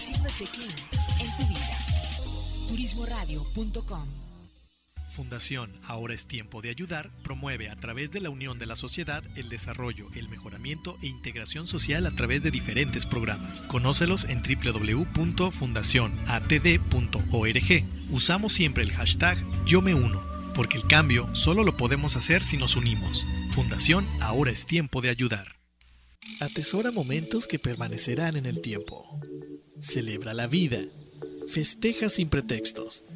Haciendo check-in en tu vida. Turismoradio.com Fundación Ahora es Tiempo de Ayudar promueve a través de la unión de la sociedad el desarrollo, el mejoramiento e integración social a través de diferentes programas. Conócelos en www.fundacionatd.org. Usamos siempre el hashtag Yo me uno, porque el cambio solo lo podemos hacer si nos unimos. Fundación Ahora es Tiempo de Ayudar. Atesora momentos que permanecerán en el tiempo. Celebra la vida. Festeja sin pretextos.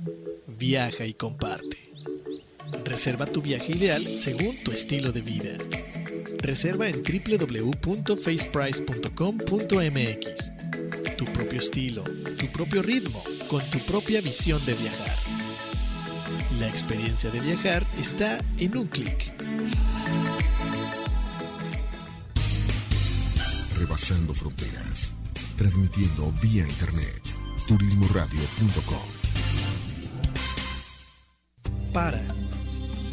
Viaja y comparte. Reserva tu viaje ideal según tu estilo de vida. Reserva en www.faceprice.com.mx. Tu propio estilo, tu propio ritmo, con tu propia visión de viajar. La experiencia de viajar está en un clic. Rebasando fronteras, transmitiendo vía internet, turismoradio.com. Para,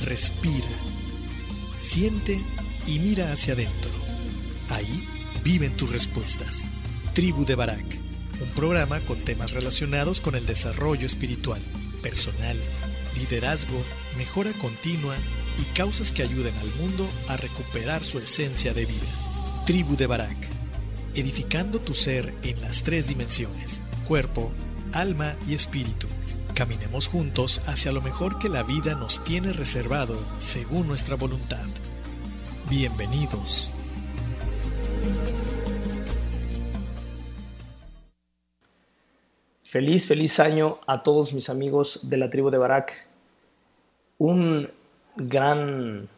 respira, siente y mira hacia adentro. Ahí viven tus respuestas. Tribu de Barak, un programa con temas relacionados con el desarrollo espiritual, personal, liderazgo, mejora continua y causas que ayuden al mundo a recuperar su esencia de vida. Tribu de Barak, edificando tu ser en las tres dimensiones, cuerpo, alma y espíritu. Caminemos juntos hacia lo mejor que la vida nos tiene reservado según nuestra voluntad. Bienvenidos. Feliz, feliz año a todos mis amigos de la tribu de Barak. Un gran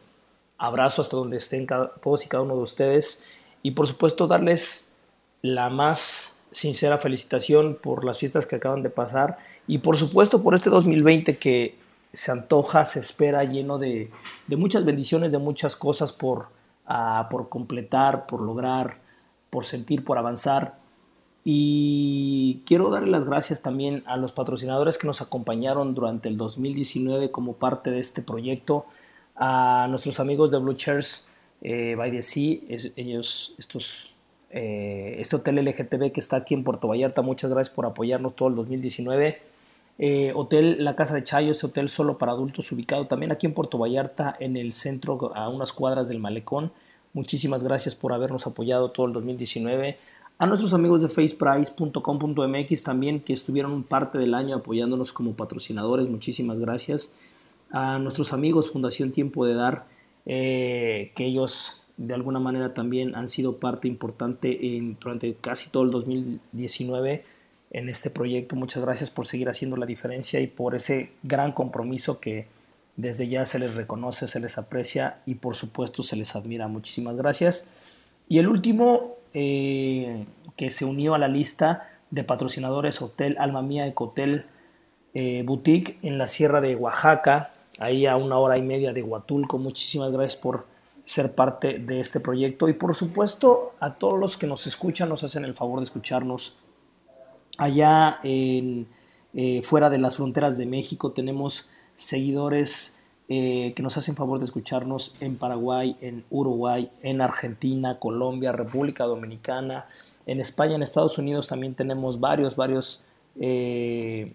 abrazo hasta donde estén todos y cada uno de ustedes. Y por supuesto darles la más sincera felicitación por las fiestas que acaban de pasar. Y por supuesto por este 2020 que se antoja, se espera lleno de, de muchas bendiciones, de muchas cosas por, uh, por completar, por lograr, por sentir, por avanzar. Y quiero darle las gracias también a los patrocinadores que nos acompañaron durante el 2019 como parte de este proyecto, a nuestros amigos de Blue Chairs eh, by the Sea, es, ellos, estos, eh, este hotel LGTB que está aquí en Puerto Vallarta, muchas gracias por apoyarnos todo el 2019. Eh, hotel La Casa de Chayo, ese hotel solo para adultos ubicado también aquí en Puerto Vallarta, en el centro, a unas cuadras del malecón. Muchísimas gracias por habernos apoyado todo el 2019 a nuestros amigos de faceprice.com.mx también que estuvieron parte del año apoyándonos como patrocinadores, muchísimas gracias. A nuestros amigos Fundación Tiempo de Dar, eh, que ellos de alguna manera también han sido parte importante durante casi todo el 2019 en este proyecto. Muchas gracias por seguir haciendo la diferencia y por ese gran compromiso que desde ya se les reconoce, se les aprecia y por supuesto se les admira. Muchísimas gracias. Y el último eh, que se unió a la lista de patrocinadores Hotel Alma Mía Ecotel eh, Boutique en la Sierra de Oaxaca, ahí a una hora y media de Huatulco. Muchísimas gracias por ser parte de este proyecto y por supuesto a todos los que nos escuchan, nos hacen el favor de escucharnos allá en, eh, fuera de las fronteras de México. Tenemos seguidores eh, que nos hacen favor de escucharnos en Paraguay, en Uruguay, en Argentina, Colombia, República Dominicana, en España, en Estados Unidos también tenemos varios, varios eh,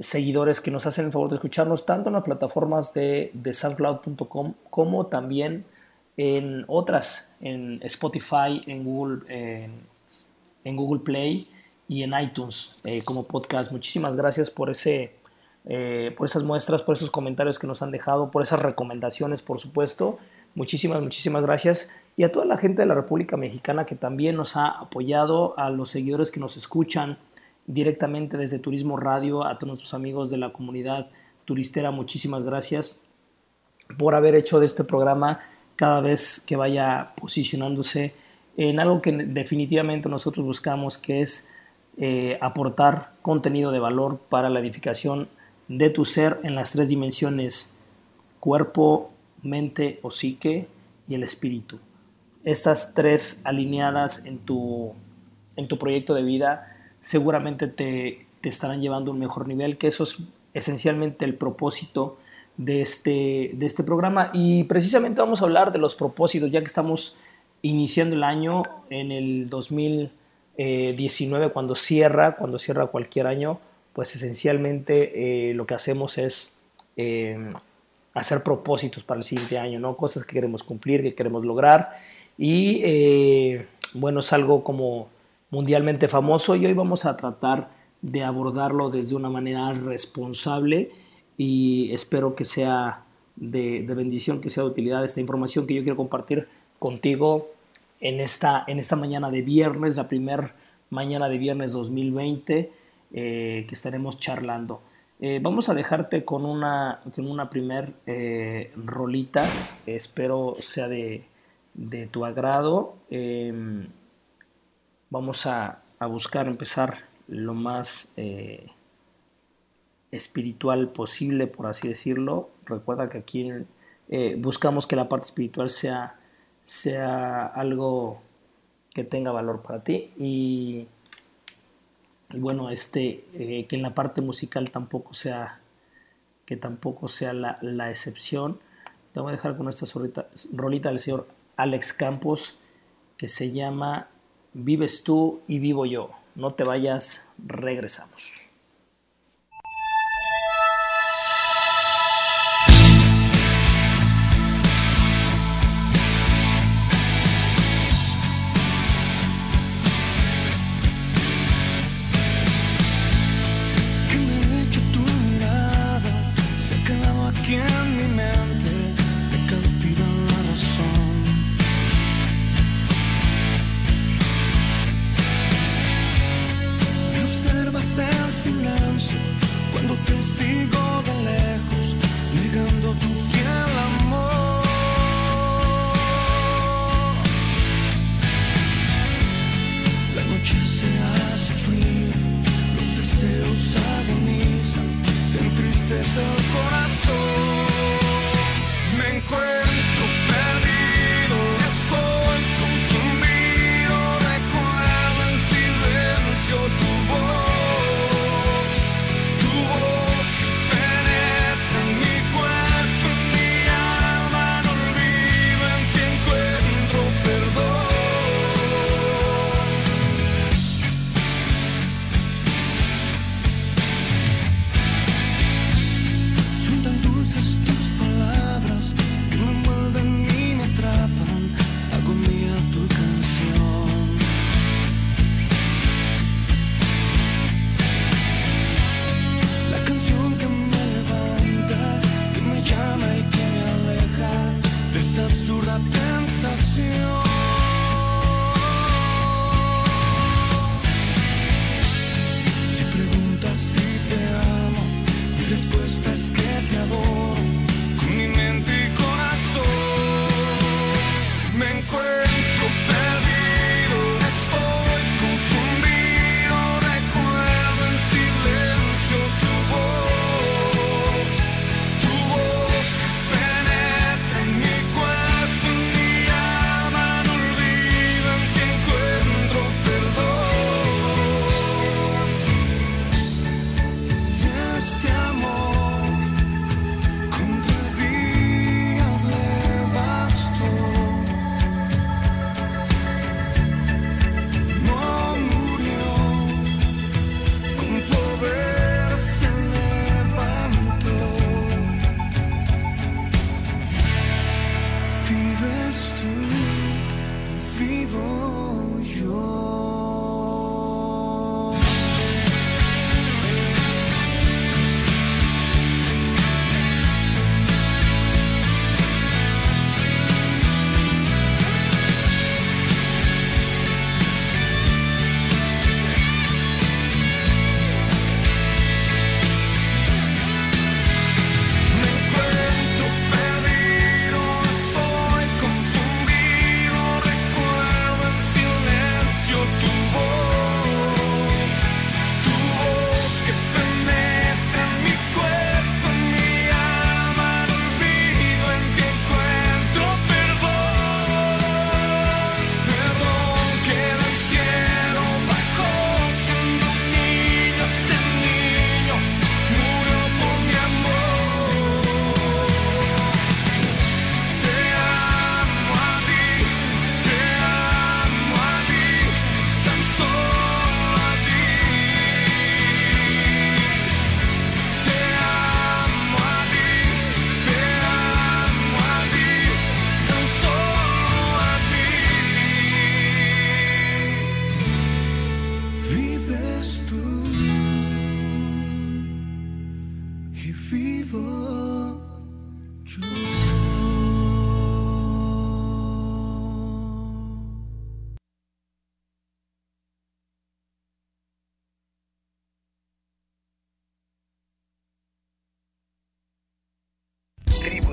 seguidores que nos hacen el favor de escucharnos tanto en las plataformas de, soundcloud.com como también en otras, en Spotify, en Google, en, Google Play y en iTunes eh, como podcast. Muchísimas gracias por ese eh, por esas muestras, por esos comentarios que nos han dejado, por esas recomendaciones, por supuesto. Muchísimas, muchísimas gracias. Y a toda la gente de la República Mexicana que también nos ha apoyado, a los seguidores que nos escuchan directamente desde Turismo Radio, a todos nuestros amigos de la comunidad turistera, muchísimas gracias por haber hecho de este programa cada vez que vaya posicionándose en algo que definitivamente nosotros buscamos, que es eh, aportar contenido de valor para la edificación de tu ser en las tres dimensiones, cuerpo, mente o psique y el espíritu. Estas tres alineadas en tu, en tu proyecto de vida seguramente te, te estarán llevando a un mejor nivel, que eso es esencialmente el propósito de este, de este programa. Y precisamente vamos a hablar de los propósitos, ya que estamos iniciando el año en el 2020 19 eh, cuando cierra, cuando cierra cualquier año, pues esencialmente eh, lo que hacemos es eh, hacer propósitos para el siguiente año, ¿no? Cosas que queremos cumplir, que queremos lograr. Y bueno, es algo como mundialmente famoso y hoy vamos a tratar de abordarlo desde una manera responsable y espero que sea de, bendición, que sea de utilidad esta información que yo quiero compartir contigo en esta, en esta mañana de viernes, la primera mañana de viernes 2020 eh, que estaremos charlando. Eh, vamos a dejarte con una, con una primer eh, rolita, espero sea de, de tu agrado. Vamos a, a, buscar empezar lo más espiritual posible, por así decirlo. Recuerda que aquí buscamos que la parte espiritual sea sea algo que tenga valor para ti y, bueno, este, eh, que en la parte musical tampoco sea, que tampoco sea la, la excepción. Te voy a dejar con esta rolita del señor Alex Campos que se llama Vives tú y vivo yo. No te vayas, regresamos.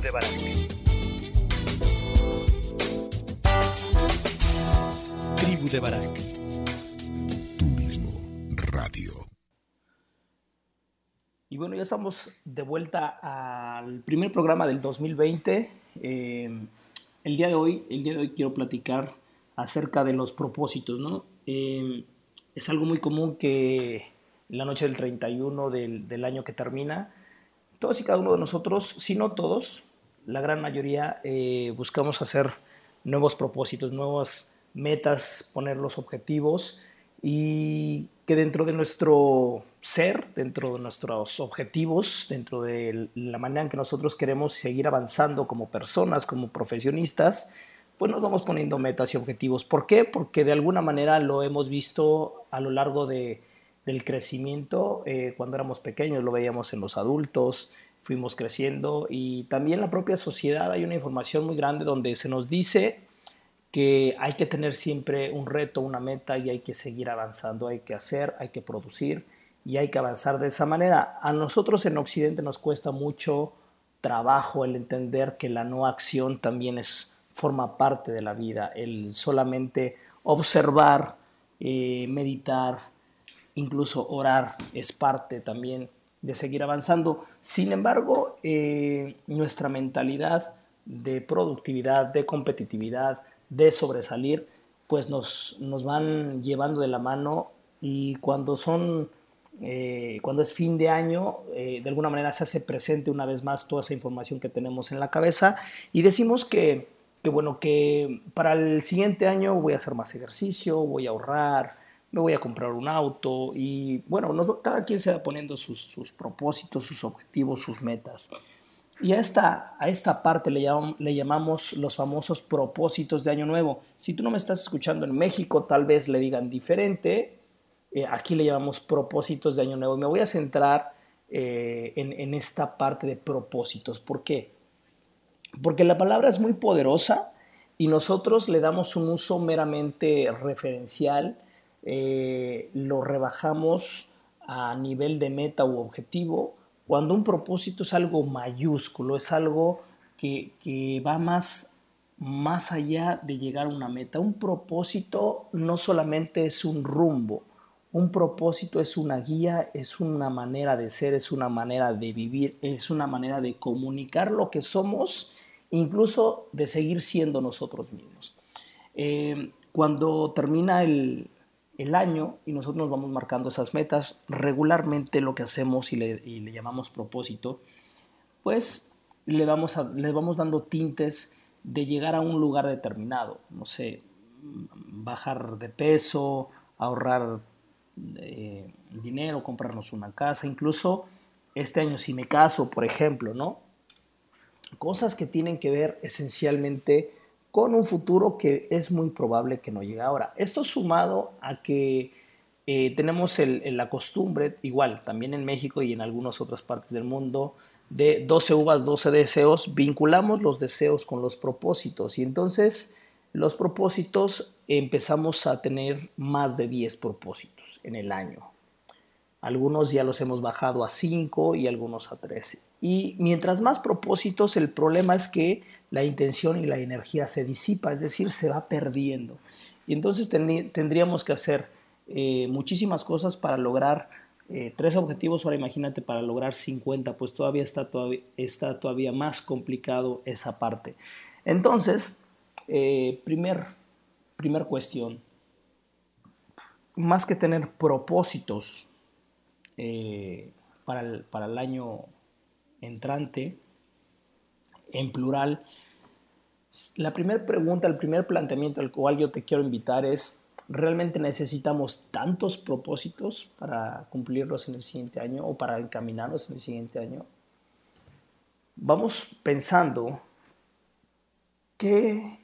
De. Tribu de Barak. Turismo Radio. Y bueno, ya estamos de vuelta al primer programa del 2020. Eh, el día de hoy, el día de hoy quiero platicar acerca de los propósitos, ¿no? Eh, es algo muy común que la noche del 31 del, del, año que termina, todos y cada uno de nosotros, si no todos, la gran mayoría eh, buscamos hacer nuevos propósitos, nuevas metas, poner los objetivos y que dentro de nuestro ser, dentro de nuestros objetivos, dentro de la manera en que nosotros queremos seguir avanzando como personas, como profesionistas, pues nos vamos poniendo metas y objetivos. ¿Por qué? Porque de alguna manera lo hemos visto a lo largo de, del crecimiento. Eh, cuando éramos pequeños lo veíamos en los adultos, fuimos creciendo y también la propia sociedad hay una información muy grande donde se nos dice que hay que tener siempre un reto, una meta y hay que seguir avanzando, hay que hacer, hay que producir y hay que avanzar de esa manera. A nosotros en Occidente nos cuesta mucho trabajo el entender que la no acción también es forma parte de la vida, el solamente observar, eh, meditar, incluso orar es parte también de seguir avanzando. Sin embargo, eh, nuestra mentalidad de productividad, de competitividad, de sobresalir, pues nos, nos van llevando de la mano y cuando son eh, cuando es fin de año, eh, de alguna manera se hace presente una vez más toda esa información que tenemos en la cabeza y decimos que que bueno, que para el siguiente año voy a hacer más ejercicio, voy a ahorrar, me voy a comprar un auto y bueno, cada quien se va poniendo sus, propósitos, sus objetivos, sus metas. Y a esta, a esta parte le, llamamos los famosos propósitos de Año Nuevo. Si tú no me estás escuchando en México, tal vez le digan diferente. Eh, aquí le llamamos propósitos de Año Nuevo. Me voy a centrar eh, en, en esta parte de propósitos. ¿Por qué? Porque la palabra es muy poderosa y nosotros le damos un uso meramente referencial, eh, lo rebajamos a nivel de meta u objetivo, cuando un propósito es algo mayúsculo, es algo que, que va más, más allá de llegar a una meta. Un propósito no solamente es un rumbo, un propósito es una guía, es una manera de ser, es una manera de vivir, es una manera de comunicar lo que somos incluso de seguir siendo nosotros mismos. Eh, cuando termina el, año y nosotros nos vamos marcando esas metas, regularmente lo que hacemos y le, llamamos propósito, pues le vamos, le vamos dando tintes de llegar a un lugar determinado, no sé, bajar de peso, ahorrar eh, dinero, comprarnos una casa, incluso este año si me caso, por ejemplo, ¿no? cosas que tienen que ver esencialmente con un futuro que es muy probable que no llegue ahora. Esto sumado a que eh, tenemos la costumbre, igual también en México y en algunas otras partes del mundo, de 12 uvas, 12 deseos, vinculamos los deseos con los propósitos y entonces los propósitos empezamos a tener más de 10 propósitos en el año. Algunos ya los hemos bajado a 5 y algunos a 13. Y mientras más propósitos, el problema es que la intención y la energía se disipa, es decir, se va perdiendo. Y entonces tendríamos que hacer eh, muchísimas cosas para lograr eh, tres objetivos. Ahora imagínate para lograr 50, pues todavía está, todavía, está todavía más complicado esa parte. Entonces, eh, primer, primer cuestión, más que tener propósitos para, el, para el año entrante, en plural. La primera pregunta, el primer planteamiento al cual yo te quiero invitar es, ¿realmente necesitamos tantos propósitos para cumplirlos en el siguiente año o para encaminarlos en el siguiente año? Vamos pensando que,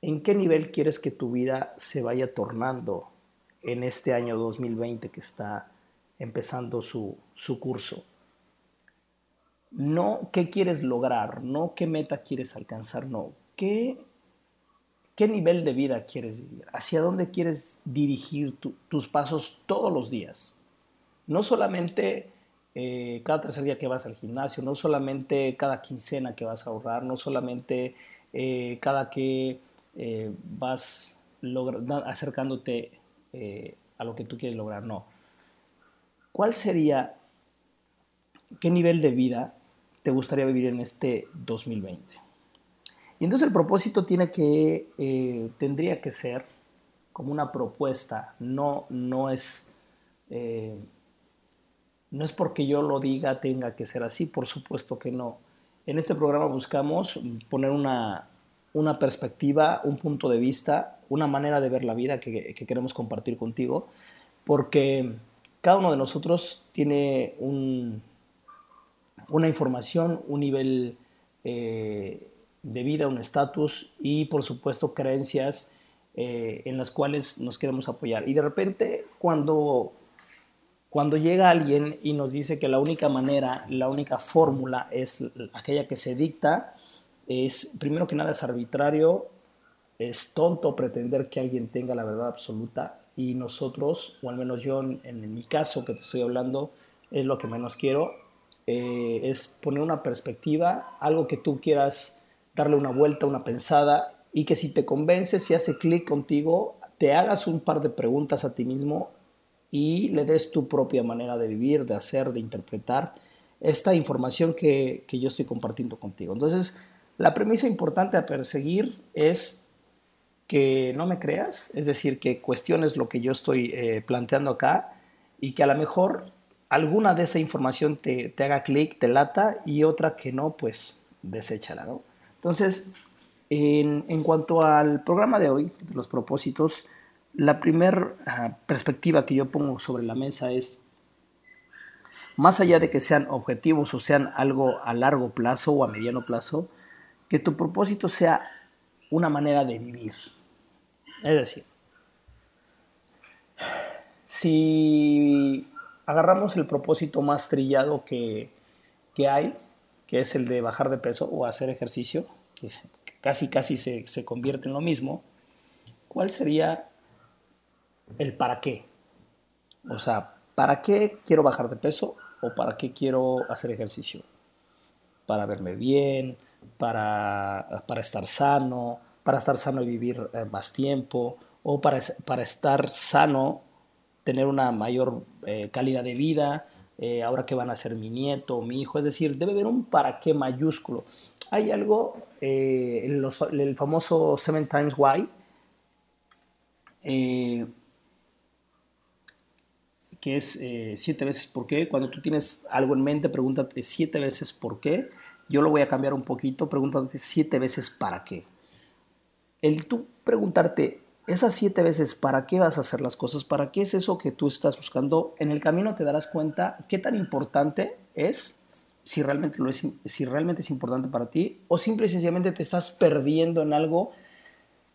en qué nivel quieres que tu vida se vaya tornando en este año 2020 que está empezando su, su curso no qué quieres lograr, no qué meta quieres alcanzar, no, qué, qué nivel de vida quieres vivir, hacia dónde quieres dirigir tus pasos todos los días. No solamente eh, cada tercer día que vas al gimnasio, no solamente cada quincena que vas a ahorrar, no solamente eh, cada que eh, vas acercándote a lo que tú quieres lograr, no. ¿Cuál sería, qué nivel de vida te gustaría vivir en este 2020? Y entonces el propósito tiene que, tendría que ser como una propuesta, no, no es no es porque yo lo diga tenga que ser así, por supuesto que no. En este programa buscamos poner una, perspectiva, un punto de vista, una manera de ver la vida que, queremos compartir contigo, porque cada uno de nosotros tiene una información, un nivel eh, de vida, un estatus y por supuesto creencias eh, en las cuales nos queremos apoyar. Y de repente cuando cuando llega alguien y nos dice que la única manera, la única fórmula es aquella que se dicta, es primero que nada es arbitrario, es tonto pretender que alguien tenga la verdad absoluta y nosotros, o al menos yo en, mi caso que te estoy hablando, es lo que menos quiero, eh, es poner una perspectiva, algo que tú quieras darle una vuelta, una pensada y que si te convence, si hace clic contigo, te hagas un par de preguntas a ti mismo y le des tu propia manera de vivir, de hacer, de interpretar esta información que, yo estoy compartiendo contigo. Entonces, la premisa importante a perseguir es que no me creas, es decir, que cuestiones lo que yo estoy eh, planteando acá y que a lo mejor alguna de esa información te, haga clic, te lata y otra que no, pues deséchala, ¿no? Entonces, en, en cuanto al programa de hoy, de los propósitos, la primera perspectiva que yo pongo sobre la mesa es, más allá de que sean objetivos o sean algo a largo plazo o a mediano plazo, que tu propósito sea una manera de vivir. Es decir, si agarramos el propósito más trillado que, hay, que es el de bajar de peso o hacer ejercicio, que casi casi se, se convierte en lo mismo, ¿cuál sería el para qué. O sea, ¿para qué quiero bajar de peso o para qué quiero hacer ejercicio? Para verme bien, para, para estar sano, para estar sano y vivir eh, más tiempo, o para, para, estar sano, tener una mayor eh, calidad de vida, eh, ahora que van a ser mi nieto o mi hijo. Es decir, debe haber un para qué mayúsculo. Hay algo, el famoso Seven Times Why, que es eh, siete veces por qué. Cuando tú tienes algo en mente, pregúntate siete veces por qué. Yo lo voy a cambiar un poquito, pregúntate siete veces para qué. El tú preguntarte esas siete veces para qué vas a hacer las cosas, para qué es eso que tú estás buscando, en el camino te darás cuenta qué tan importante es, si realmente, lo es, si realmente es importante para ti, o simple y sencillamente te estás perdiendo en algo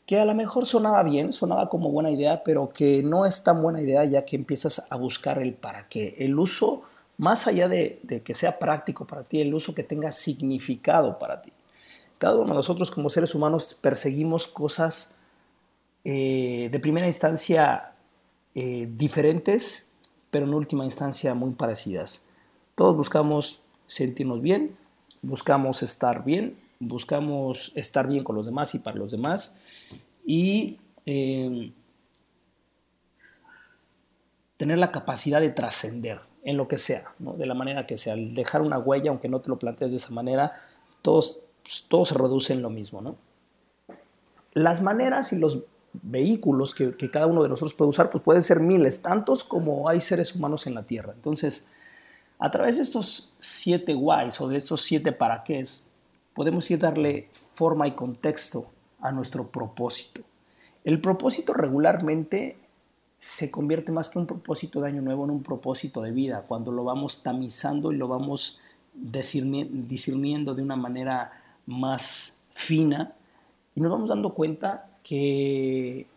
que a lo mejor sonaba bien, sonaba como buena idea, pero que no es tan buena idea ya que empiezas a buscar el para qué. El uso, más allá de, que sea práctico para ti, el uso que tenga significado para ti. Cada uno de nosotros como seres humanos perseguimos cosas eh, de primera instancia eh, diferentes, pero en última instancia muy parecidas. Todos buscamos sentirnos bien, buscamos estar bien, buscamos estar bien con los demás y para los demás y em, tener la capacidad de trascender en lo que sea, de la manera que sea. dejar una huella, aunque no te lo plantees de esa manera, todos, pues, todo se reduce en lo mismo. ¿no? Las maneras y los vehículos que, cada uno de nosotros puede usar, pues pueden ser miles, tantos como hay seres humanos en la Tierra. Entonces, a través de estos siete whys o de estos siete para qué, podemos ir darle forma y contexto a nuestro propósito. El propósito regularmente se convierte más que un propósito de año nuevo en un propósito de vida, cuando lo vamos tamizando y lo vamos discerniendo de una manera más fina y nos vamos dando cuenta que,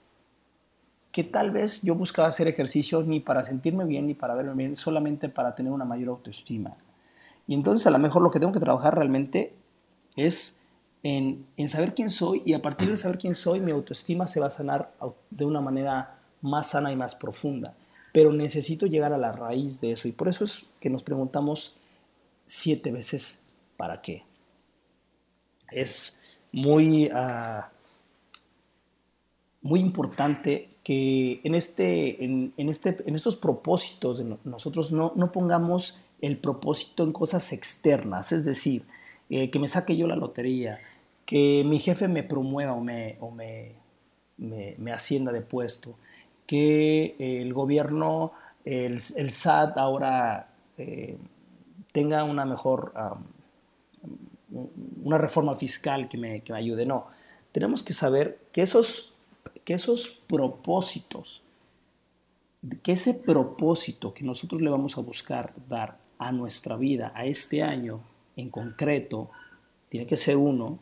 que tal vez yo buscaba hacer ejercicio ni para sentirme bien ni para verme bien, solamente para tener una mayor autoestima. Y entonces a lo mejor lo que tengo que trabajar realmente es en, saber quién soy y a partir de saber quién soy mi autoestima se va a sanar de una manera más sana y más profunda. pero necesito llegar a la raíz de eso y por eso es que nos preguntamos siete veces para qué. Es muy, uh, muy importante que en, este, en, en, este, en estos propósitos de nosotros no, no, pongamos el propósito en cosas externas, es decir, eh, que me saque yo la lotería, que mi jefe me promueva o me, o me, me, ascienda de puesto, que el gobierno, el, el SAT ahora eh, tenga una mejor, una reforma fiscal que me, que me, ayude. No, tenemos que saber que esos, que esos propósitos, que ese propósito que nosotros le vamos a buscar dar a nuestra vida, a este año en concreto, tiene que ser uno,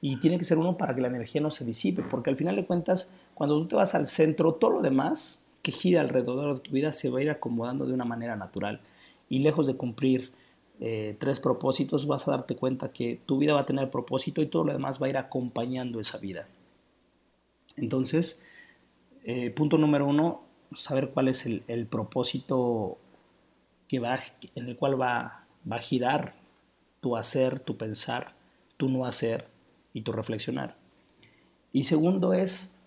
y tiene que ser uno para que la energía no se disipe, porque al final de cuentas cuando tú te vas al centro, todo lo demás que gira alrededor de tu vida se va a ir acomodando de una manera natural. Y lejos de cumplir eh, tres propósitos, vas a darte cuenta que tu vida va a tener propósito y todo lo demás va a ir acompañando esa vida. Entonces, eh, punto número uno, saber cuál es el, el, propósito que va, en el cual va, va a girar tu hacer, tu pensar, tu no hacer y tu reflexionar. Y segundo es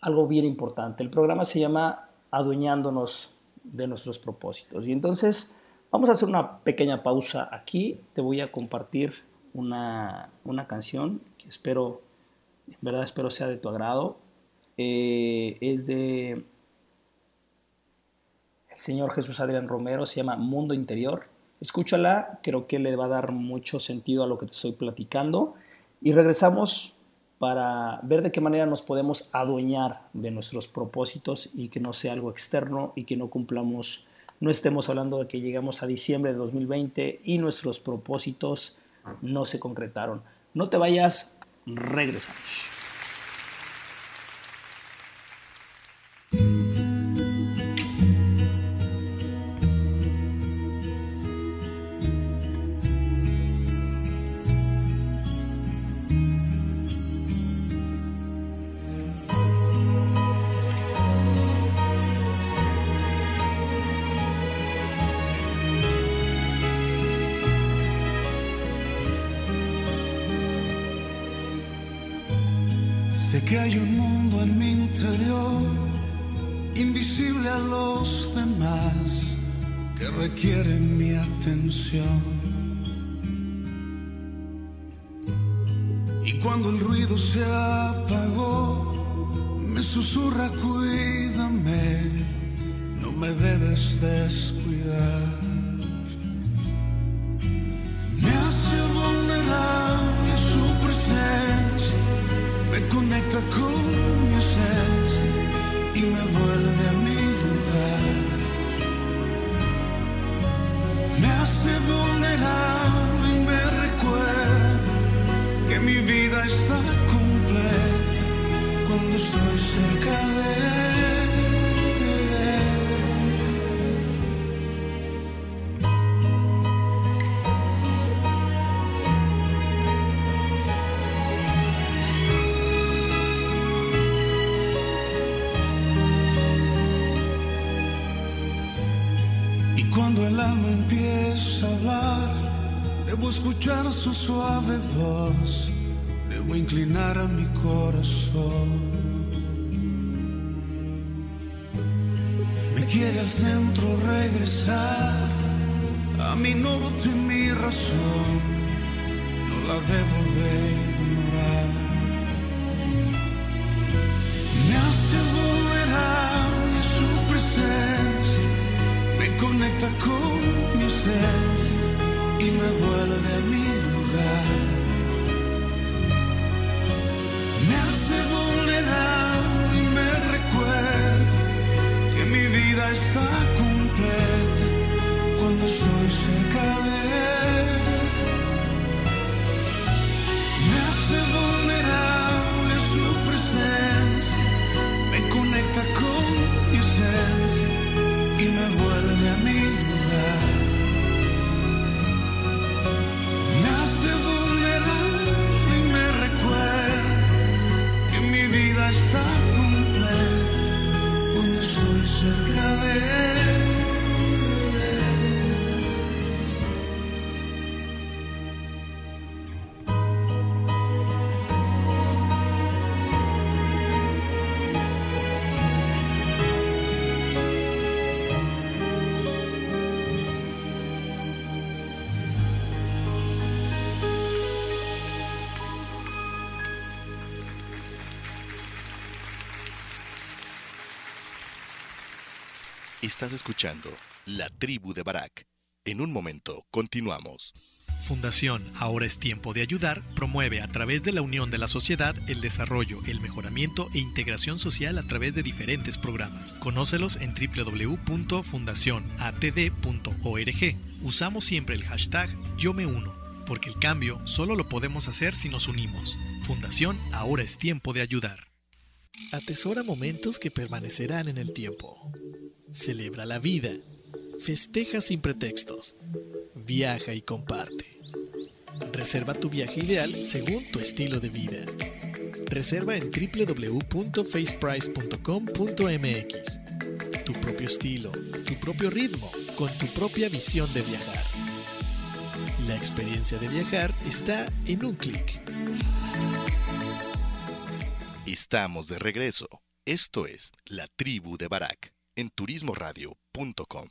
algo bien importante. El programa se llama Adueñándonos de nuestros propósitos. Y entonces vamos a hacer una pequeña pausa aquí. Te voy a compartir una, una canción que espero, en verdad espero sea de tu agrado. Eh, es de el señor Jesús Adrián Romero, se llama Mundo Interior. Escúchala, creo que le va a dar mucho sentido a lo que te estoy platicando. Y regresamos para ver de qué manera nos podemos adueñar de nuestros propósitos y que no sea algo externo y que no cumplamos, no estemos hablando de que llegamos a diciembre de 2020 y nuestros propósitos no se concretaron. No te vayas, regresamos. Hay un mundo en mi interior, invisible a los demás, que requiere mi atención. Y cuando el ruido se apagó, me susurra, cuídame, no me debes descuidar. Cuando el alma empieza a hablar, debo escuchar su suave voz, debo inclinar a mi corazón. Me quiere al centro regresar, a mi norte mi razón, no la debo de conecta con mi esencia y me vuelve a mi lugar. Me hace vulnerable y me recuerda que mi vida está completa cuando estoy cerca de. live. Estás escuchando La Tribu de Barak. En un momento, continuamos. Fundación Ahora es tiempo de ayudar promueve a través de la unión de la sociedad el desarrollo, el mejoramiento e integración social a través de diferentes programas. Conócelos en www.fundacionatd.org. Usamos siempre el hashtag Yo me uno, porque el cambio solo lo podemos hacer si nos unimos. Fundación Ahora es tiempo de ayudar. Atesora momentos que permanecerán en el tiempo. Celebra la vida. Festeja sin pretextos. Viaja y comparte. Reserva tu viaje ideal según tu estilo de vida. Reserva en www.faceprice.com.mx. Tu propio estilo, tu propio ritmo, con tu propia visión de viajar. La experiencia de viajar está en un clic. Estamos de regreso. Esto es La Tribu de Barak en turismoradio.com.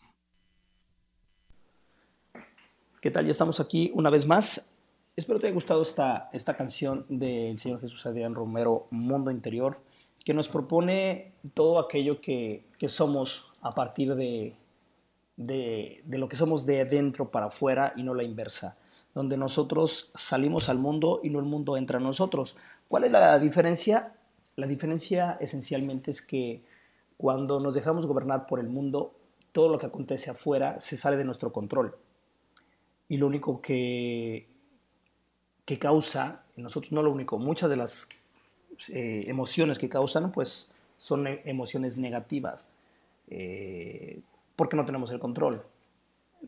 ¿Qué tal? Ya estamos aquí una vez más. Espero te haya gustado esta, esta canción del Señor Jesús Adrián Romero, Mundo Interior, que nos propone todo aquello que, que somos a partir de, de, de, lo que somos de adentro para afuera y no la inversa, donde nosotros salimos al mundo y no el mundo entra a nosotros. ¿Cuál es la diferencia? La diferencia esencialmente es que cuando nos dejamos gobernar por el mundo, todo lo que acontece afuera se sale de nuestro control y lo único que, que causa nosotros, no lo único, muchas de las eh, emociones que causan, pues son e, emociones negativas, eh, porque no tenemos el control.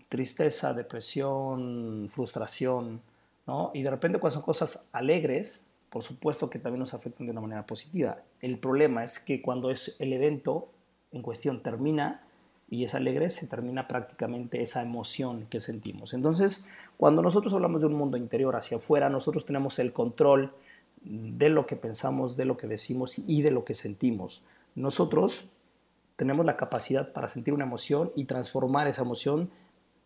Tristeza, depresión, frustración, ¿no? Y de repente cuando son cosas alegres, por supuesto que también nos afectan de una manera positiva. El problema es que cuando es el evento en cuestión termina, y es alegre, se termina prácticamente esa emoción que sentimos. Entonces, cuando nosotros hablamos de un mundo interior hacia afuera, nosotros tenemos el control de lo que pensamos, de lo que decimos y de lo que sentimos. Nosotros tenemos la capacidad para sentir una emoción y transformar esa emoción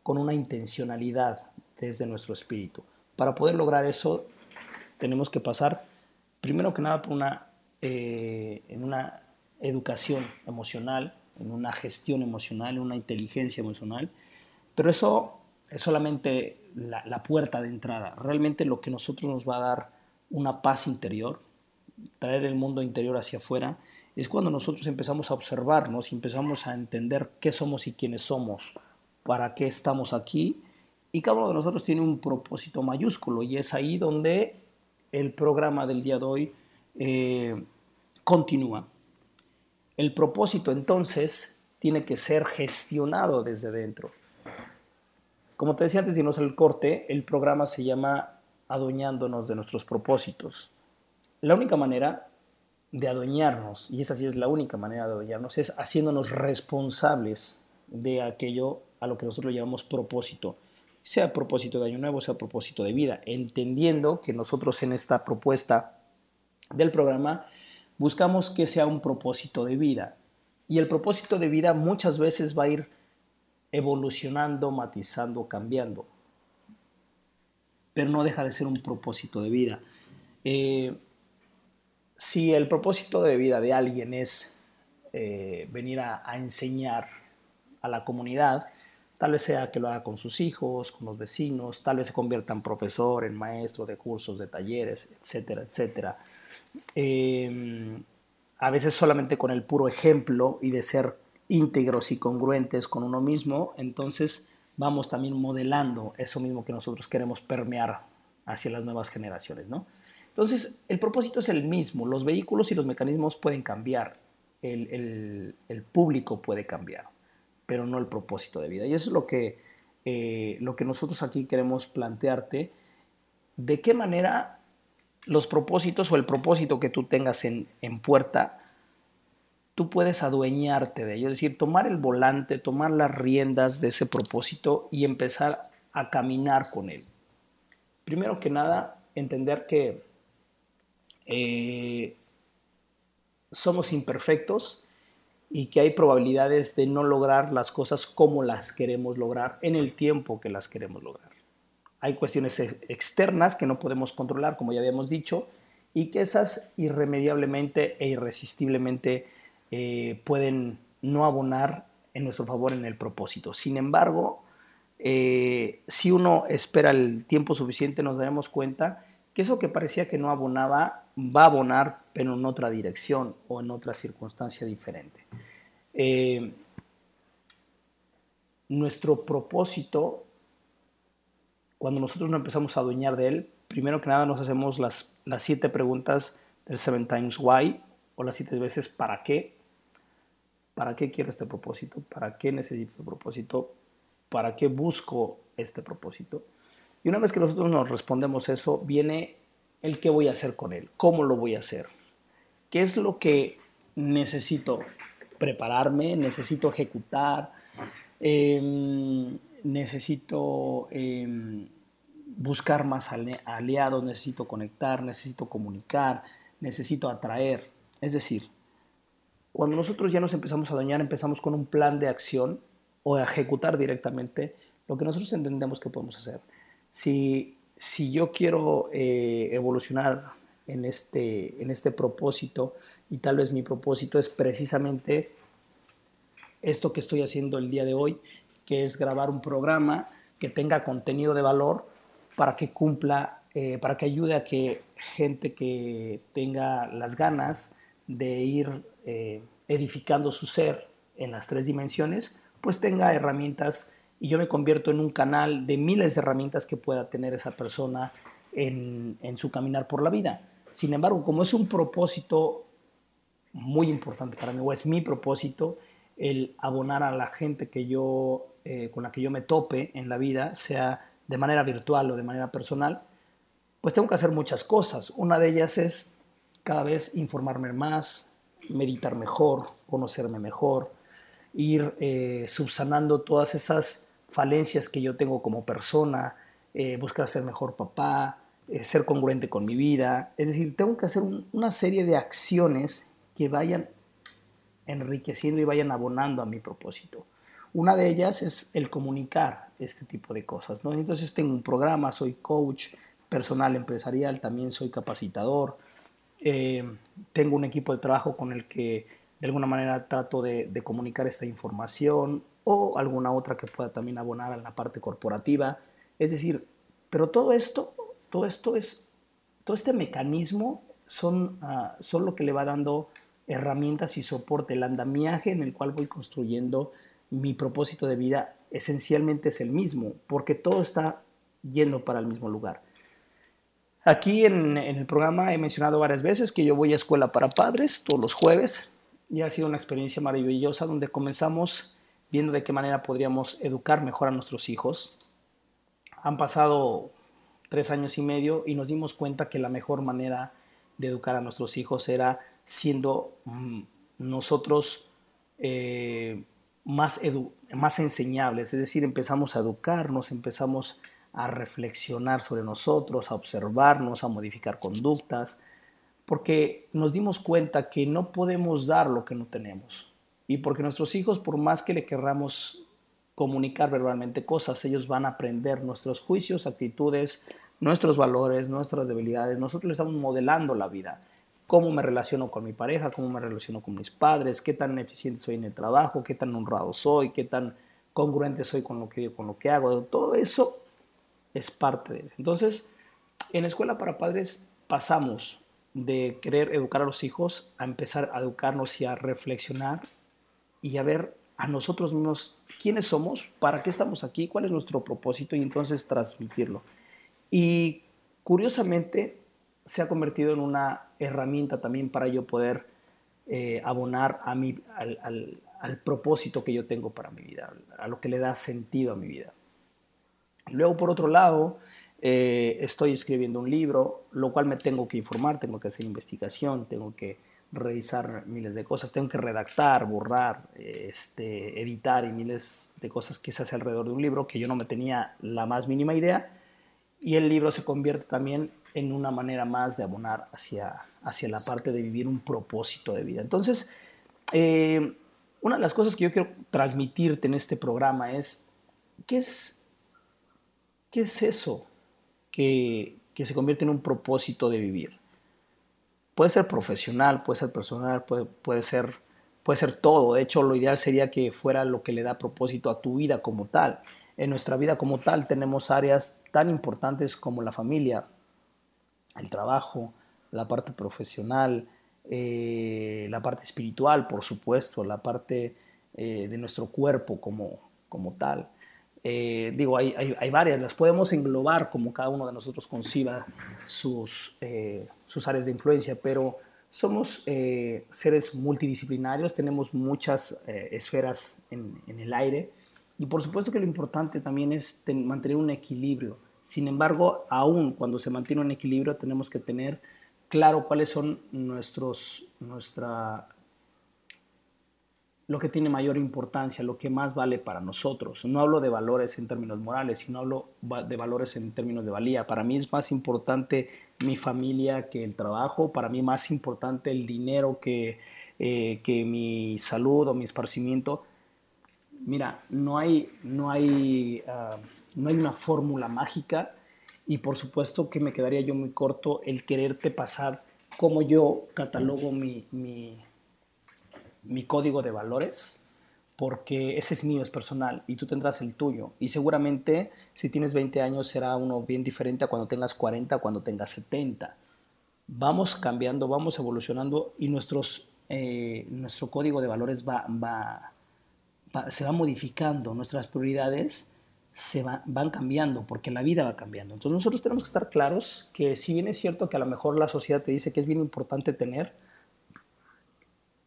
con una intencionalidad desde nuestro espíritu. Para poder lograr eso, tenemos que pasar, primero que nada, por una, eh, en una educación emocional, en una gestión emocional, en una inteligencia emocional, pero eso es solamente la, la, puerta de entrada. Realmente lo que nosotros nos va a dar una paz interior, traer el mundo interior hacia afuera, es cuando nosotros empezamos a observarnos y empezamos a entender qué somos y quiénes somos, para qué estamos aquí, y cada uno de nosotros tiene un propósito mayúsculo, y es ahí donde el programa del día de hoy eh, continúa. El propósito entonces tiene que ser gestionado desde dentro. Como te decía antes de irnos al corte, el programa se llama Adueñándonos de nuestros propósitos. La única manera de adueñarnos, y esa sí es la única manera de adueñarnos, es haciéndonos responsables de aquello a lo que nosotros llamamos propósito, sea propósito de año nuevo, sea propósito de vida, entendiendo que nosotros en esta propuesta del programa buscamos que sea un propósito de vida. Y el propósito de vida muchas veces va a ir evolucionando, matizando, cambiando. Pero no deja de ser un propósito de vida. Eh, si el propósito de vida de alguien es eh, venir a, a enseñar a la comunidad, tal vez sea que lo haga con sus hijos, con los vecinos, tal vez se convierta en profesor, en maestro de cursos, de talleres, etcétera, etcétera eh, a veces solamente con el puro ejemplo y de ser íntegros y congruentes con uno mismo, entonces vamos también modelando eso mismo que nosotros queremos permear hacia las nuevas generaciones, ¿no? Entonces, el propósito es el mismo, los vehículos y los mecanismos pueden cambiar, el, el público puede cambiar, pero no el propósito de vida. Y eso es lo que, eh, lo que nosotros aquí queremos plantearte, de qué manera los propósitos o el propósito que tú tengas en, en puerta, tú puedes adueñarte de ello, es decir, tomar el volante, tomar las riendas de ese propósito y empezar a caminar con él. Primero que nada, entender que eh, somos imperfectos y que hay probabilidades de no lograr las cosas como las queremos lograr en el tiempo que las queremos lograr. Hay cuestiones externas que no podemos controlar, como ya habíamos dicho, y que esas irremediablemente e irresistiblemente eh, pueden no abonar en nuestro favor en el propósito. Sin embargo, eh, si uno espera el tiempo suficiente, nos daremos cuenta que eso que parecía que no abonaba, va a abonar, pero en otra dirección o en otra circunstancia diferente. Eh, nuestro propósito, cuando nosotros no empezamos a adueñar de él, primero que nada nos hacemos las, las siete preguntas del Seven Times Why o las siete veces ¿para qué? ¿Para qué quiero este propósito? ¿Para qué necesito este propósito? ¿Para qué busco este propósito? Y una vez que nosotros nos respondemos eso, viene el qué voy a hacer con él, cómo lo voy a hacer, qué es lo que necesito prepararme, necesito ejecutar, em, necesito em, buscar más aliados, necesito conectar, necesito comunicar, necesito atraer. Es decir, cuando nosotros ya nos empezamos a dañar, empezamos con un plan de acción o a ejecutar directamente lo que nosotros entendemos que podemos hacer. Si, si yo quiero eh, evolucionar en este, en este propósito y tal vez mi propósito es precisamente esto que estoy haciendo el día de hoy, que es grabar un programa que tenga contenido de valor para que cumpla, eh, para que ayude a que gente que tenga las ganas de ir eh, edificando su ser en las tres dimensiones, pues tenga herramientas y yo me convierto en un canal de miles de herramientas que pueda tener esa persona en, su caminar por la vida. Sin embargo, como es un propósito muy importante para mí, o es mi propósito, el abonar a la gente que yo, eh, con la que yo me tope en la vida, sea de manera virtual o de manera personal, pues tengo que hacer muchas cosas. Una de ellas es cada vez informarme más, meditar mejor, conocerme mejor, ir eh, subsanando todas esas falencias que yo tengo como persona, eh, buscar ser mejor papá, ser congruente con mi vida. Es decir, tengo que hacer una serie de acciones que vayan enriqueciendo y vayan abonando a mi propósito. Una de ellas es el comunicar este tipo de cosas. ¿no? Entonces tengo un programa, soy coach personal empresarial, también soy capacitador, eh, tengo un equipo de trabajo con el que de alguna manera trato de, comunicar esta información o alguna otra que pueda también abonar a la parte corporativa. Es decir, pero todo esto, todo esto es, todo este mecanismo son, uh, son lo que le va dando herramientas y soporte, el andamiaje en el cual voy construyendo mi propósito de vida esencialmente es el mismo, porque todo está yendo para el mismo lugar. Aquí en, el programa he mencionado varias veces que yo voy a escuela para padres todos los jueves y ha sido una experiencia maravillosa donde comenzamos viendo de qué manera podríamos educar mejor a nuestros hijos. Han pasado tres años y medio y nos dimos cuenta que la mejor manera de educar a nuestros hijos era siendo mm, nosotros eh, más, más enseñables, es decir, empezamos a educarnos, empezamos a reflexionar sobre nosotros, a observarnos, a modificar conductas, porque nos dimos cuenta que no podemos dar lo que no tenemos. Y porque nuestros hijos, por más que le querramos comunicar verbalmente cosas, ellos van a aprender nuestros juicios, actitudes, nuestros valores, nuestras debilidades. Nosotros les estamos modelando la vida cómo me relaciono con mi pareja, cómo me relaciono con mis padres, qué tan eficiente soy en el trabajo, qué tan honrado soy, qué tan congruente soy con lo que con lo que hago. Todo eso es parte de él. Entonces, en Escuela para Padres pasamos de querer educar a los hijos a empezar a educarnos y a reflexionar y a ver a nosotros mismos quiénes somos, para qué estamos aquí, cuál es nuestro propósito y entonces transmitirlo. Y curiosamente, se ha convertido en una herramienta también para yo poder eh, abonar a mi, al, propósito que yo tengo para mi vida, a lo que le da sentido a mi vida. Luego, por otro lado, eh, estoy escribiendo un libro, lo cual me tengo que informar, tengo que hacer investigación, tengo que revisar miles de cosas, tengo que redactar, borrar, este, editar y miles de cosas que se hace alrededor de un libro que yo no me tenía la más mínima idea. Y el libro se convierte también en una manera más de abonar hacia, hacia la parte de vivir un propósito de vida. Entonces, eh, una de las cosas que yo quiero transmitirte en este programa es, ¿qué es, qué es eso que, que se convierte en un propósito de vivir? Puede ser profesional, puede ser personal, puede, puede ser puede ser todo. De hecho, lo ideal sería que fuera lo que le da propósito a tu vida como tal. En nuestra vida como tal tenemos áreas tan importantes como la familia, el trabajo, la parte profesional, eh, la parte espiritual, por supuesto, la parte eh, de nuestro cuerpo como, como tal. Eh, digo, hay, hay, varias, las podemos englobar como cada uno de nosotros conciba sus, sus áreas de influencia, pero somos seres multidisciplinarios, tenemos muchas esferas en, en, el aire y por supuesto que lo importante también es mantener un equilibrio. Sin embargo, aún cuando se mantiene un equilibrio tenemos que tener claro cuáles son nuestros, nuestra, lo que tiene mayor importancia, lo que más vale para nosotros. No hablo de valores en términos morales, sino hablo de valores en términos de valía. Para mí es más importante mi familia que el trabajo, para mí más importante el dinero que, eh, que mi salud o mi esparcimiento. Mira, no hay, no hay, ah, no hay una fórmula mágica y por supuesto que me quedaría yo muy corto el quererte pasar como yo catalogo mi, mi, mi, código de valores, porque ese es mío, es personal, y tú tendrás el tuyo. Y seguramente si tienes 20 años será uno bien diferente a cuando tengas 40, cuando tengas 70. Vamos cambiando, vamos evolucionando y nuestros, eh, nuestro código de valores va, va, se va modificando, nuestras prioridades se van cambiando, porque la vida va cambiando. Entonces nosotros tenemos que estar claros que si bien es cierto que a lo mejor la sociedad te dice que es bien importante tener,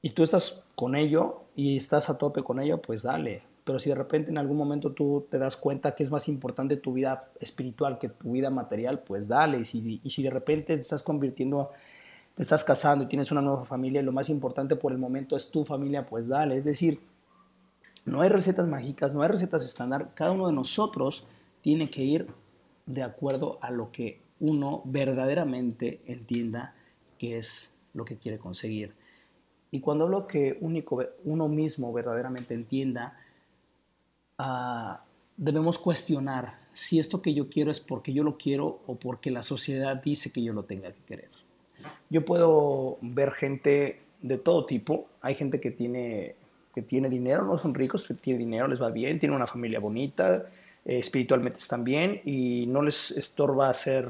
y tú estás con ello y estás a tope con ello, pues dale. Pero si de repente en algún momento tú te das cuenta que es más importante tu vida espiritual que tu vida material, pues dale. Y si, y si de repente te estás convirtiendo, te estás casando y tienes una nueva familia y lo más importante por el momento es tu familia, pues dale. Es decir, no hay recetas mágicas, no hay recetas estándar. Cada uno de nosotros tiene que ir de acuerdo a lo que uno verdaderamente entienda que es lo que quiere conseguir. Y cuando hablo que único, uno mismo verdaderamente entienda, ah, debemos cuestionar si esto que yo quiero es porque yo lo quiero o porque la sociedad dice que yo lo tenga que querer. Yo puedo ver gente de todo tipo. Hay gente que tiene que tiene dinero, no son ricos, tiene dinero, les va bien, tiene una familia bonita, eh, espiritualmente están bien y no les estorba hacer,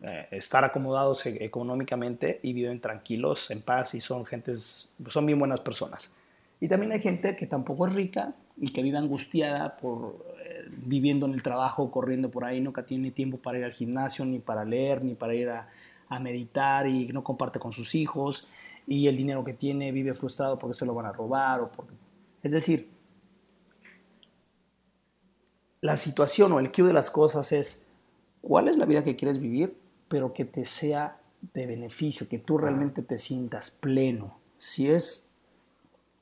eh, estar acomodados e-, económicamente y viven tranquilos, en paz y son gentes, son bien buenas personas. Y también hay gente que tampoco es rica y que vive angustiada por eh, viviendo en el trabajo, corriendo por ahí, nunca tiene tiempo para ir al gimnasio, ni para leer, ni para ir a, a meditar y no comparte con sus hijos y el dinero que tiene vive frustrado porque se lo van a robar o porque es decir, la situación o el cue de las cosas es cuál es la vida que quieres vivir, pero que te sea de beneficio, que tú realmente te sientas pleno. Si es,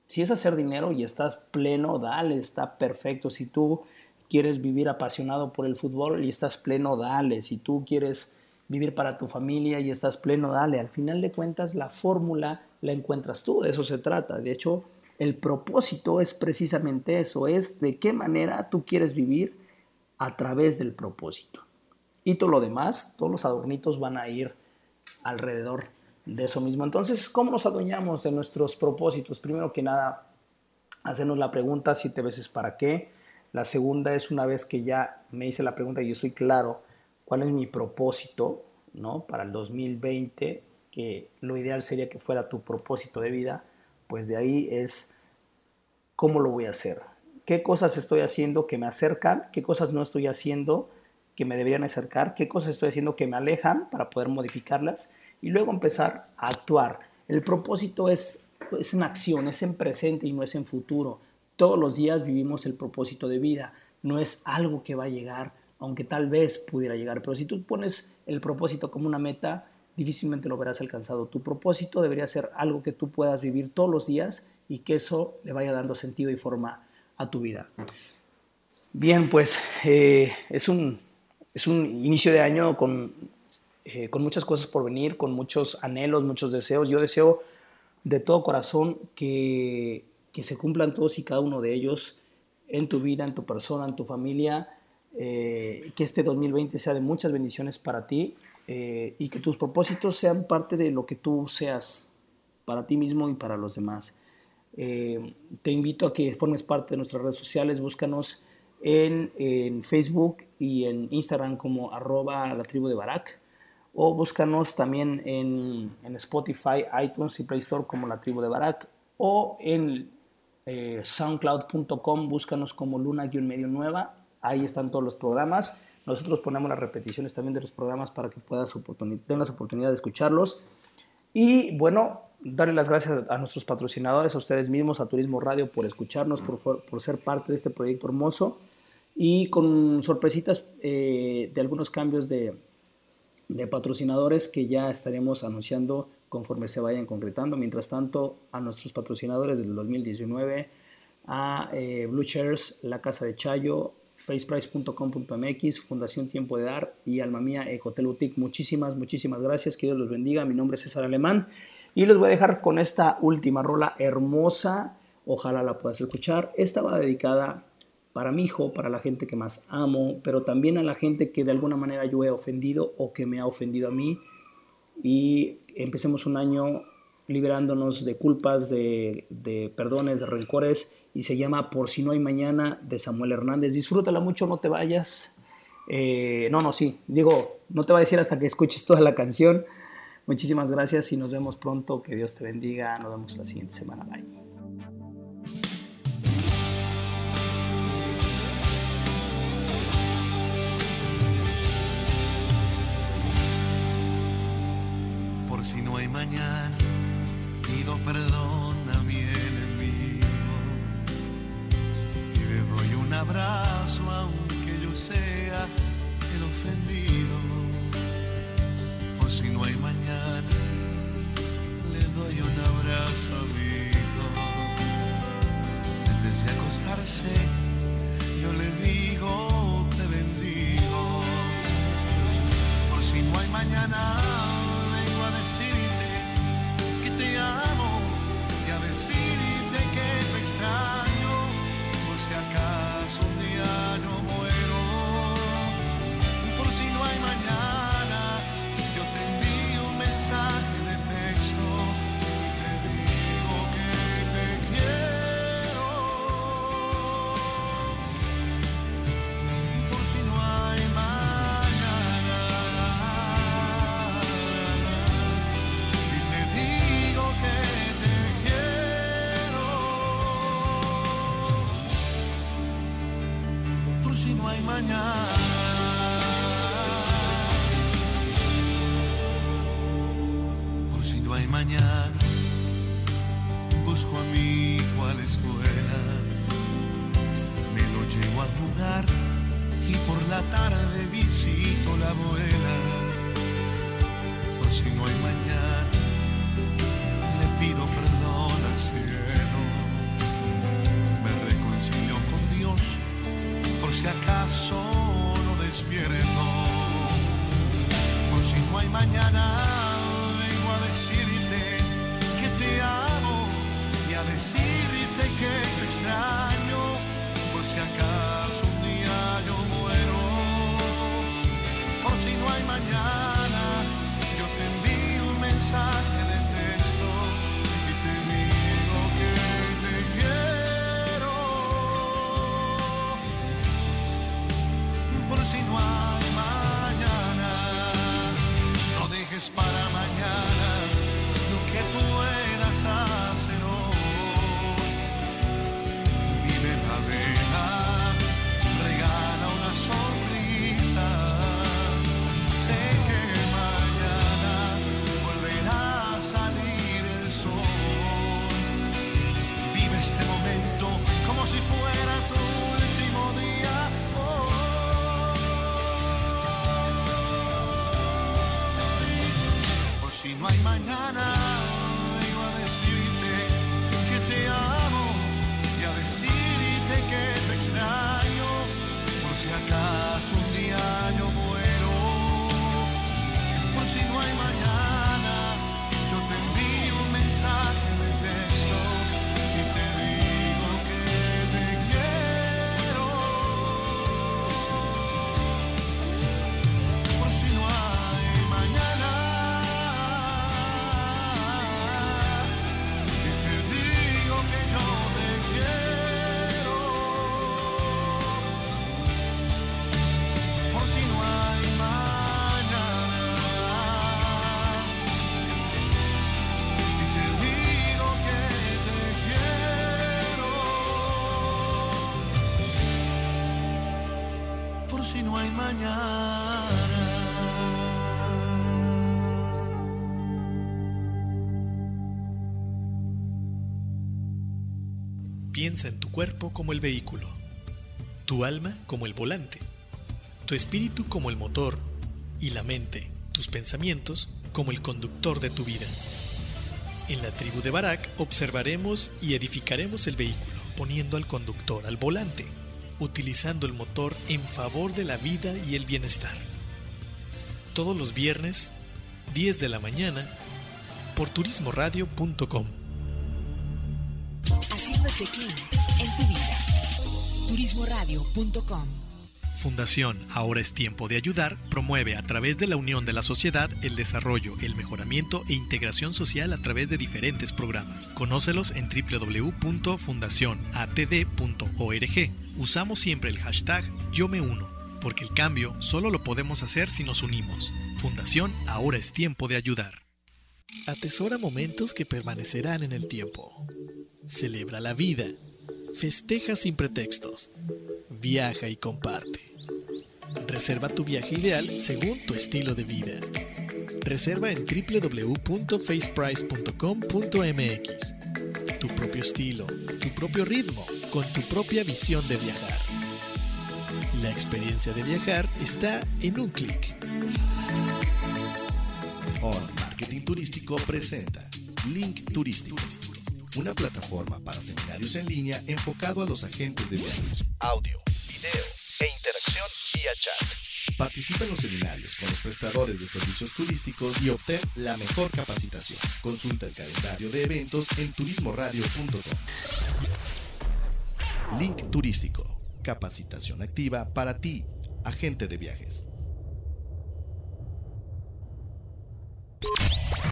si es hacer dinero y estás pleno, dale, está perfecto. Si tú quieres vivir apasionado por el fútbol y estás pleno, dale. Si tú quieres vivir para tu familia y estás pleno, dale. Al final de cuentas, la fórmula la encuentras tú, de eso se trata. De hecho, el propósito es precisamente eso, es de qué manera tú quieres vivir a través del propósito. Y todo lo demás, todos los adornitos van a ir alrededor de eso mismo. Entonces, ¿cómo nos adueñamos de nuestros propósitos? Primero que nada, hacernos la pregunta siete veces para qué. La segunda es una vez que ya me hice la pregunta y yo estoy claro cuál es mi propósito, ¿no? Para el 2020, que lo ideal sería que fuera tu propósito de vida pues de ahí es cómo lo voy a hacer. ¿Qué cosas estoy haciendo que me acercan? ¿Qué cosas no estoy haciendo que me deberían acercar? ¿Qué cosas estoy haciendo que me alejan para poder modificarlas? Y luego empezar a actuar. El propósito es, es en acción, es en presente y no es en futuro. Todos los días vivimos el propósito de vida. No es algo que va a llegar, aunque tal vez pudiera llegar. Pero si tú pones el propósito como una meta, difícilmente lo verás alcanzado. Tu propósito debería ser algo que tú puedas vivir todos los días y que eso le vaya dando sentido y forma a tu vida. Bien, pues eh, es, un, es un inicio de año con, eh, con muchas cosas por venir, con muchos anhelos, muchos deseos. Yo deseo de todo corazón que, que se cumplan todos y cada uno de ellos en tu vida, en tu persona, en tu familia. Eh, que este 2020 sea de muchas bendiciones para ti eh, y que tus propósitos sean parte de lo que tú seas para ti mismo y para los demás. Eh, te invito a que formes parte de nuestras redes sociales, búscanos en, Facebook y en Instagram como arroba la tribu de Barak o búscanos también en, Spotify, iTunes y Play Store como la tribu de Barak o en soundcloud.com, búscanos como Luna-Medio Nueva, ahí están todos los programas. Nosotros ponemos las repeticiones también de los programas para que puedas tengas oportunidad de escucharlos. Y bueno, darle las gracias a nuestros patrocinadores, a ustedes mismos, a Turismo Radio, por escucharnos, por, por ser parte de este proyecto hermoso y con sorpresitas eh, de algunos cambios de, de, patrocinadores que ya estaremos anunciando conforme se vayan concretando. Mientras tanto, a nuestros patrocinadores del 2019, a eh, Blue Shares, La Casa de Chayo, faceprice.com.mx, Fundación Tiempo de Dar y Alma Mía Ecotel Boutique. Muchísimas, muchísimas gracias. Que Dios los bendiga. Mi nombre es César Alemán y les voy a dejar con esta última rola hermosa. Ojalá la puedas escuchar. Esta va dedicada para mi hijo, para la gente que más amo, pero también a la gente que de alguna manera yo he ofendido o que me ha ofendido a mí. Y empecemos un año liberándonos de culpas, de, perdones, de rencores, y se llama Por si no hay mañana de Samuel Hernández. Disfrútala mucho, no te vayas. Eh, no, no, sí, digo, no te voy a decir hasta que escuches toda la canción. Muchísimas gracias y nos vemos pronto. Que Dios te bendiga. Nos vemos la siguiente semana. Bye. mañana pido perdón abrazo aunque yo sea el ofendido. Por si no hay mañana, le doy un abrazo a mi hijo. Antes de acostarse, yo le digo te bendigo. Por si no hay mañana, vengo a decir Si no hay mañana. Busco a mi hijo a la escuela. Me lo llevo a jugar Y por la tarde visito la abuela. Por si no hay mañana si no hay mañana, vengo a decirte como el vehículo, tu alma como el volante, tu espíritu como el motor y la mente, tus pensamientos como el conductor de tu vida. En la tribu de Barak observaremos y edificaremos el vehículo poniendo al conductor al volante, utilizando el motor en favor de la vida y el bienestar. Todos los viernes, 10 de la mañana, por turismoradio.com. Haciendo check-in en tu vida. Turismoradio.com. Fundación Ahora es tiempo de ayudar promueve a través de la unión de la sociedad el desarrollo, el mejoramiento e integración social a través de diferentes programas. Conócelos en www.fundacionatd.org. Usamos siempre el hashtag Yo me uno, porque el cambio solo lo podemos hacer si nos unimos. Fundación Ahora es tiempo de ayudar. Atesora momentos que permanecerán en el tiempo. Celebra la vida. Festeja sin pretextos. Viaja y comparte. Reserva tu viaje ideal según tu estilo de vida. Reserva en www.faceprice.com.mx. Tu propio estilo, tu propio ritmo, con tu propia visión de viajar. La experiencia de viajar está en un clic. On Marketing Turístico presenta Link Turístico, una plataforma para seminarios en línea enfocado a los agentes de viajes. Audio, video e interacción vía chat. Participa en los seminarios con los prestadores de servicios turísticos y obtén la mejor capacitación. Consulta el calendario de eventos en turismoradio.com. Link turístico. Capacitación activa para ti, agente de viajes.